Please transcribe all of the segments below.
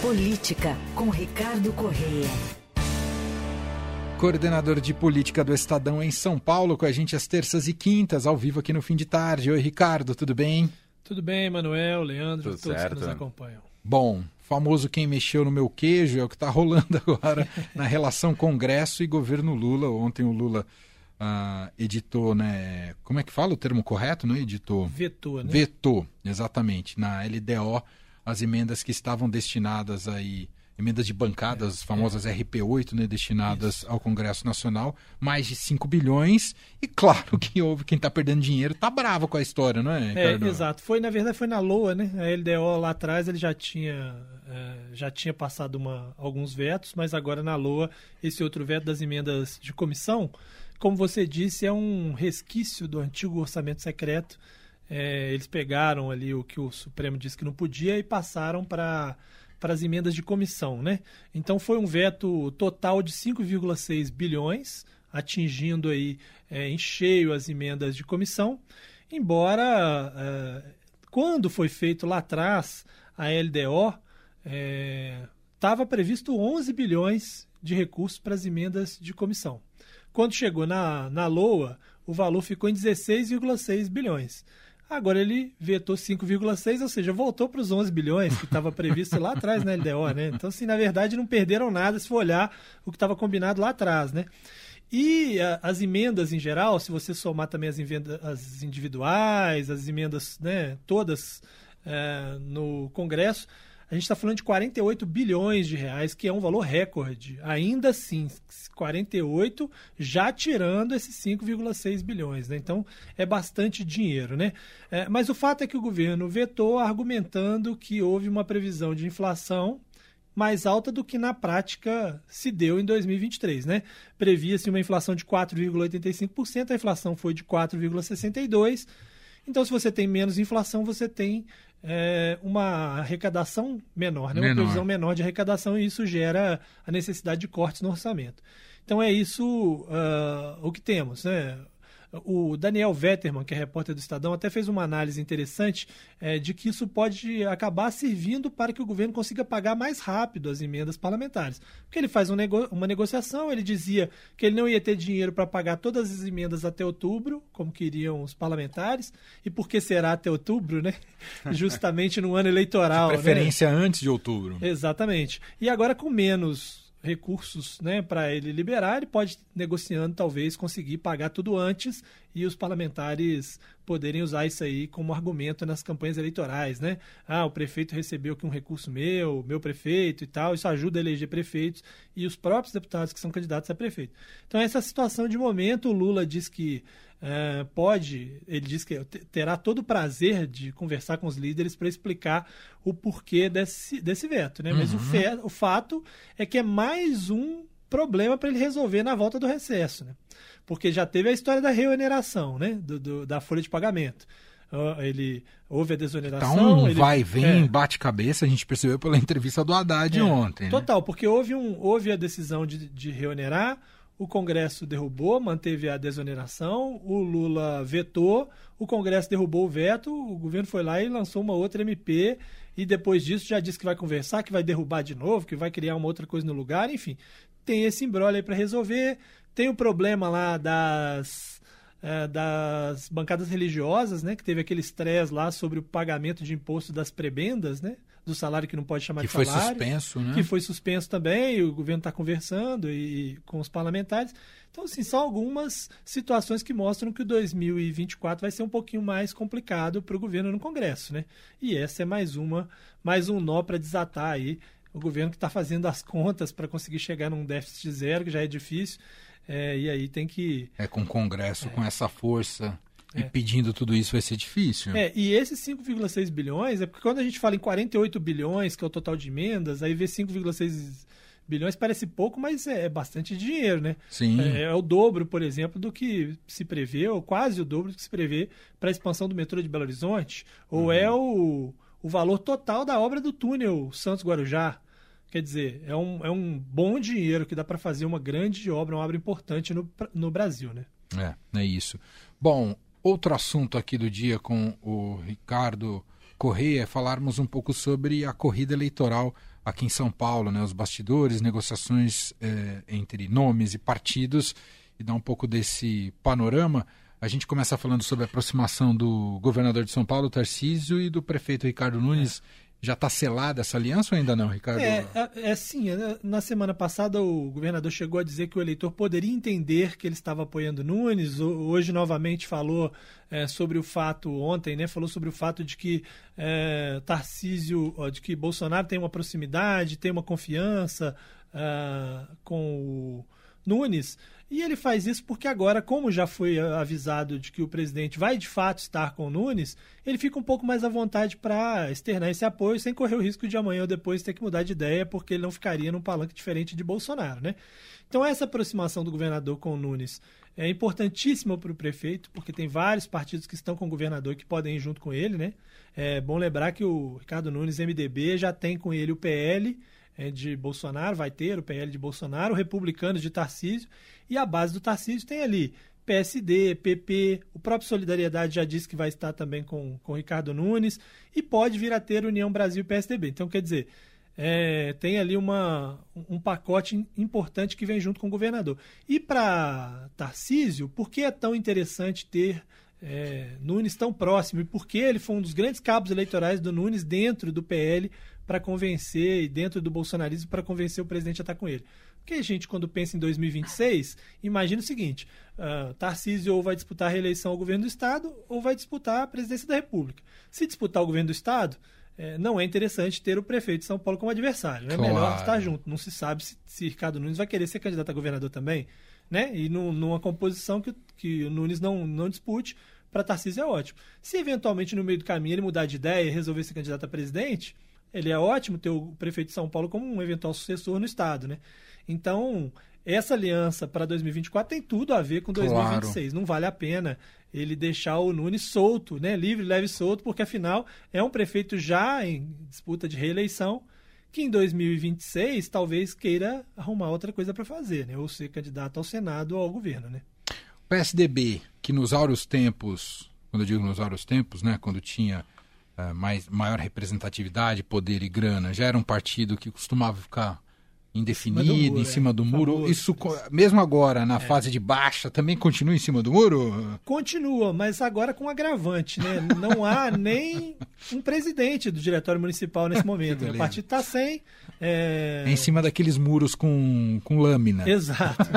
Política, com Ricardo Correia. Coordenador de Política do Estadão em São Paulo, com a gente às terças e quintas, ao vivo aqui no fim de tarde. Oi, Ricardo, tudo bem? Tudo bem, Manuel, Leandro, Tudo todos certo. que nos acompanham. Bom, famoso quem mexeu no meu queijo é o que está rolando agora na relação Congresso e governo Lula. Ontem o Lula ah, editou, né? Como é que fala o termo correto? Não é editou? Vetou, né? Vetou, exatamente, na LDO, as emendas que estavam destinadas aí, emendas de bancada, as famosas RP8, né, destinadas ao Congresso Nacional, mais de 5 bilhões, e claro que houve quem está perdendo dinheiro, tá bravo com a história, não é, É, exato. Foi, na verdade, foi na LOA, né? A LDO lá atrás ele já tinha, é, já tinha passado uma, alguns vetos, mas agora na LOA, esse outro veto das emendas de comissão, como você disse, é um resquício do antigo orçamento secreto. É, eles pegaram ali o que o Supremo disse que não podia e passaram para para as emendas de comissão, né? Então foi um veto total de 5,6 bilhões, atingindo aí é, em cheio as emendas de comissão, embora é, quando foi feito lá atrás a LDO estava previsto 11 bilhões de recursos para as emendas de comissão. Quando chegou na, na LOA, o valor ficou em 16,6 bilhões. Agora ele vetou 5,6, ou seja, voltou para os 11 bilhões que estava previsto lá atrás na LDO, né? Então, assim, na verdade, não perderam nada se for olhar o que estava combinado lá atrás, né? E a, as emendas em geral, se você somar também as, emendas, as individuais, as emendas, né, todas é, no Congresso, a gente está falando de 48 bilhões de reais, que é um valor recorde. Ainda assim, 48 já tirando esses 5,6 bilhões. Né? Então, é bastante dinheiro. Né? É, mas o fato é que o governo vetou argumentando que houve uma previsão de inflação mais alta do que na prática se deu em 2023. Né? Previa-se uma inflação de 4,85%, a inflação foi de 4,62%. Então, se você tem menos inflação, você tem é, uma arrecadação menor, né? Menor. uma previsão menor de arrecadação, e isso gera a necessidade de cortes no orçamento. Então, é isso uh, o que temos. Né? O Daniel Vetterman, que é repórter do Estadão, até fez uma análise interessante é, de que isso pode acabar servindo para que o governo consiga pagar mais rápido as emendas parlamentares. Porque ele faz um nego uma negociação, ele dizia que ele não ia ter dinheiro para pagar todas as emendas até outubro, como queriam os parlamentares, e por que será até outubro, né? Justamente no ano eleitoral. De né? preferência antes de outubro. Exatamente. E agora com menos recursos né, para ele liberar, ele pode, negociando, talvez conseguir pagar tudo antes e os parlamentares poderem usar isso aí como argumento nas campanhas eleitorais. Né? Ah, o prefeito recebeu aqui um recurso meu, meu prefeito e tal, isso ajuda a eleger prefeitos e os próprios deputados que são candidatos a prefeito. Então, essa situação de momento, o Lula diz que Uh, pode, ele diz que terá todo o prazer de conversar com os líderes para explicar o porquê desse, desse veto. Né? Mas Uhum. o, fe, o fato é que é mais um problema para ele resolver na volta do recesso. Né? Porque já teve a história da reoneração né? do, do, da folha de pagamento. Ele houve a desoneração. Um ele, vai e vem, é, bate-cabeça, a gente percebeu pela entrevista do Haddad é, ontem. né? Total, porque houve, um, houve a decisão de, de reonerar, o Congresso derrubou, manteve a desoneração, o Lula vetou, o Congresso derrubou o veto, o governo foi lá e lançou uma outra MP e depois disso já disse que vai conversar, que vai derrubar de novo, que vai criar uma outra coisa no lugar, enfim. Tem esse embrolho aí para resolver. Tem o problema lá das é, das bancadas religiosas, né, que teve aquele estresse lá sobre o pagamento de imposto das prebendas, né, do salário que não pode chamar Que de foi salário suspenso, né? que foi suspenso também, e o governo está conversando e, com os parlamentares. Então, assim, são algumas situações que mostram que o 2024 vai ser um pouquinho mais complicado para o governo no Congresso, né? E essa é mais uma, mais um nó para desatar aí. O governo que está fazendo as contas para conseguir chegar num déficit zero, que já é difícil, é, e aí tem que É com o Congresso, com essa força e pedindo tudo isso vai ser difícil. É, e esses 5,6 bilhões, é porque quando a gente fala em 48 bilhões, que é o total de emendas, aí vê 5,6 bilhões parece pouco, mas é, é bastante dinheiro, né? Sim. É, é o dobro, por exemplo, do que se prevê, ou quase o dobro do que se prevê para a expansão do metrô de Belo Horizonte, ou Uhum. é o, o valor total da obra do túnel Santos-Guarujá. Quer dizer, é um, é um bom dinheiro que dá para fazer uma grande obra, uma obra importante no, no Brasil, né? É, é isso. Bom, outro assunto aqui do dia com o Ricardo Correia é falarmos um pouco sobre a corrida eleitoral aqui em São Paulo, né, os bastidores, negociações é, entre nomes e partidos, e dar um pouco desse panorama. A gente começa falando sobre a aproximação do governador de São Paulo, Tarcísio, e do prefeito Ricardo Nunes. É. Já está selada essa aliança ou ainda não, Ricardo? É, é, é sim. É, na semana passada, o governador chegou a dizer que o eleitor poderia entender que ele estava apoiando Nunes. Hoje, novamente, falou é, sobre o fato, ontem, né? Falou sobre o fato de que é, Tarcísio, de que Bolsonaro tem uma proximidade, tem uma confiança uh, com o Nunes. E ele faz isso porque agora, como já foi avisado de que o presidente vai de fato estar com o Nunes, ele fica um pouco mais à vontade para externar esse apoio sem correr o risco de amanhã ou depois ter que mudar de ideia, porque ele não ficaria num palanque diferente de Bolsonaro, né? Então essa aproximação do governador com o Nunes é importantíssima para o prefeito, porque tem vários partidos que estão com o governador que podem ir junto com ele, né? É bom lembrar que o Ricardo Nunes, MDB, já tem com ele o PL, de Bolsonaro, vai ter o PL de Bolsonaro, o republicano de Tarcísio, e a base do Tarcísio tem ali PSD, PP, o próprio Solidariedade já disse que vai estar também com, com Ricardo Nunes, e pode vir a ter União Brasil e PSDB. Então, quer dizer, é, tem ali uma, um pacote importante que vem junto com o governador. E para Tarcísio, por que é tão interessante ter é, Nunes tão próximo? E por que ele foi um dos grandes cabos eleitorais do Nunes dentro do PL para convencer, e dentro do bolsonarismo, para convencer o presidente a estar com ele. Porque a gente, quando pensa em 2026, imagina o seguinte: uh, Tarcísio ou vai disputar a reeleição ao governo do Estado ou vai disputar a presidência da República. Se disputar o governo do Estado, é, não é interessante ter o prefeito de São Paulo como adversário. É claro. melhor estar junto. Não se sabe se, se, Ricardo Nunes vai querer ser candidato a governador também. Né? E no, numa composição que, que o Nunes não, não dispute, para Tarcísio é ótimo. Se eventualmente no meio do caminho ele mudar de ideia e resolver ser candidato a presidente, ele é ótimo ter o prefeito de São Paulo como um eventual sucessor no Estado, né? Então, essa aliança para 2024 tem tudo a ver com 2026. Claro. Não vale a pena ele deixar o Nunes solto, né? livre, leve e solto, porque afinal é um prefeito já em disputa de reeleição que em 2026 talvez queira arrumar outra coisa para fazer, né? ou ser candidato ao Senado ou ao governo. Né? O PSDB, que nos áureos tempos, quando eu digo nos áureos tempos, né? quando tinha mais, maior representatividade, poder e grana, já era um partido que costumava ficar indefinido, em cima do muro. Em cima do é. muro. Isso, mesmo agora, na é. fase de baixa, também continua em cima do muro? Continua, mas agora com agravante, né? Não há nem um presidente do diretório municipal nesse momento. o partido está sem. É... é... em cima daqueles muros com, com lâmina. Exato.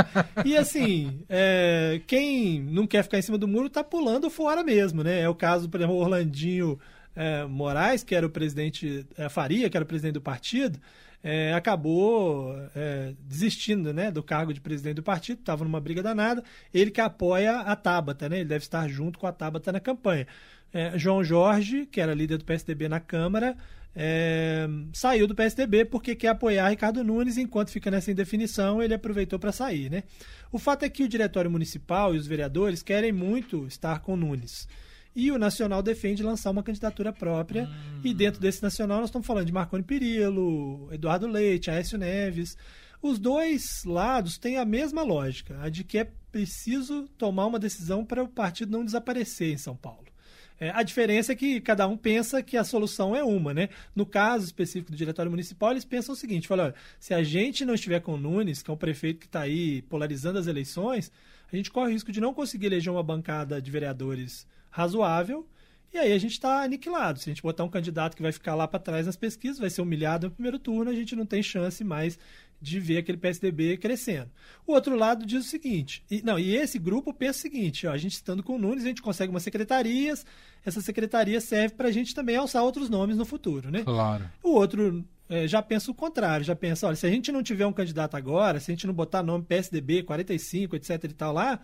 E assim, é... quem não quer ficar em cima do muro está pulando fora mesmo, né? É o caso, por exemplo, Orlandinho é, Moraes, que era o presidente, é, Faria, que era o presidente do partido, é, acabou é, desistindo né, do cargo de presidente do partido, estava numa briga danada. Ele que apoia a Tabata, né, ele deve estar junto com a Tabata na campanha. É, João Jorge, que era líder do PSDB na Câmara, é, saiu do PSDB porque quer apoiar Ricardo Nunes, enquanto fica nessa indefinição, ele aproveitou para sair. Né? O fato é que o Diretório Municipal e os vereadores querem muito estar com Nunes. E o Nacional defende lançar uma candidatura própria. Hum. E dentro desse Nacional nós estamos falando de Marconi Perillo, Eduardo Leite, Aécio Neves. Os dois lados têm a mesma lógica, a de que é preciso tomar uma decisão para o partido não desaparecer em São Paulo. É, a diferença é que cada um pensa que a solução é uma, né? No caso específico do Diretório Municipal, eles pensam o seguinte: olha, olha se a gente não estiver com o Nunes, que é um prefeito que está aí polarizando as eleições, a gente corre o risco de não conseguir eleger uma bancada de vereadores razoável. E aí a gente está aniquilado. Se a gente botar um candidato que vai ficar lá para trás nas pesquisas, vai ser humilhado no primeiro turno, a gente não tem chance mais de ver aquele PSDB crescendo. O outro lado diz o seguinte, e, não, e esse grupo pensa o seguinte, ó, a gente estando com o Nunes, a gente consegue umas secretarias, essa secretaria serve para a gente também alçar outros nomes no futuro, né? Claro. O outro é, já pensa o contrário, já pensa, olha, se a gente não tiver um candidato agora, se a gente não botar nome PSDB, 45, etc e tal lá,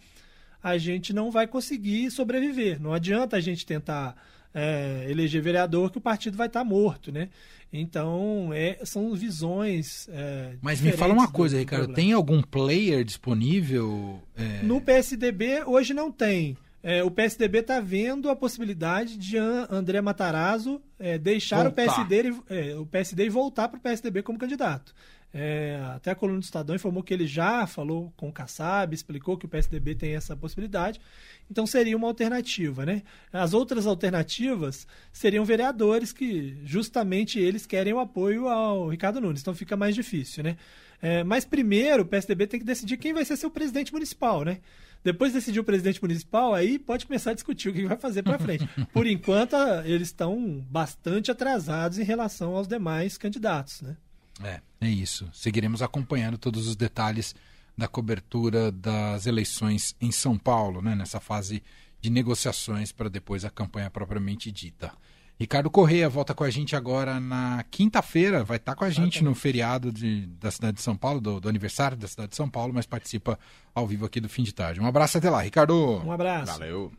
a gente não vai conseguir sobreviver. Não adianta a gente tentar é, eleger vereador que o partido vai estar morto, né? Então, é, são visões. É, Mas me fala uma coisa, Ricardo: tem algum player disponível? É... No PSDB, hoje não tem. é, o PSDB está vendo a possibilidade de André Matarazzo é, deixar o PSD, o PSD e voltar para o PSDB como candidato. É, até a coluna do Estadão informou que ele já falou com o Kassab, explicou que o PSDB tem essa possibilidade. Então seria uma alternativa, né? As outras alternativas seriam vereadores que justamente eles querem o apoio ao Ricardo Nunes. Então fica mais difícil, né? É, mas primeiro o PSDB tem que decidir quem vai ser seu presidente municipal, né? Depois de decidir o presidente municipal, aí pode começar a discutir o que vai fazer para frente. Por enquanto, eles estão bastante atrasados em relação aos demais candidatos, né? É, é isso. Seguiremos acompanhando todos os detalhes da cobertura das eleições em São Paulo, né, nessa fase de negociações para depois a campanha propriamente dita. Ricardo Correia volta com a gente agora na quinta-feira, vai estar tá com a gente no feriado de, da cidade de São Paulo, do, do, aniversário da cidade de São Paulo, mas participa ao vivo aqui do fim de tarde. Um abraço até lá, Ricardo. Um abraço. Valeu.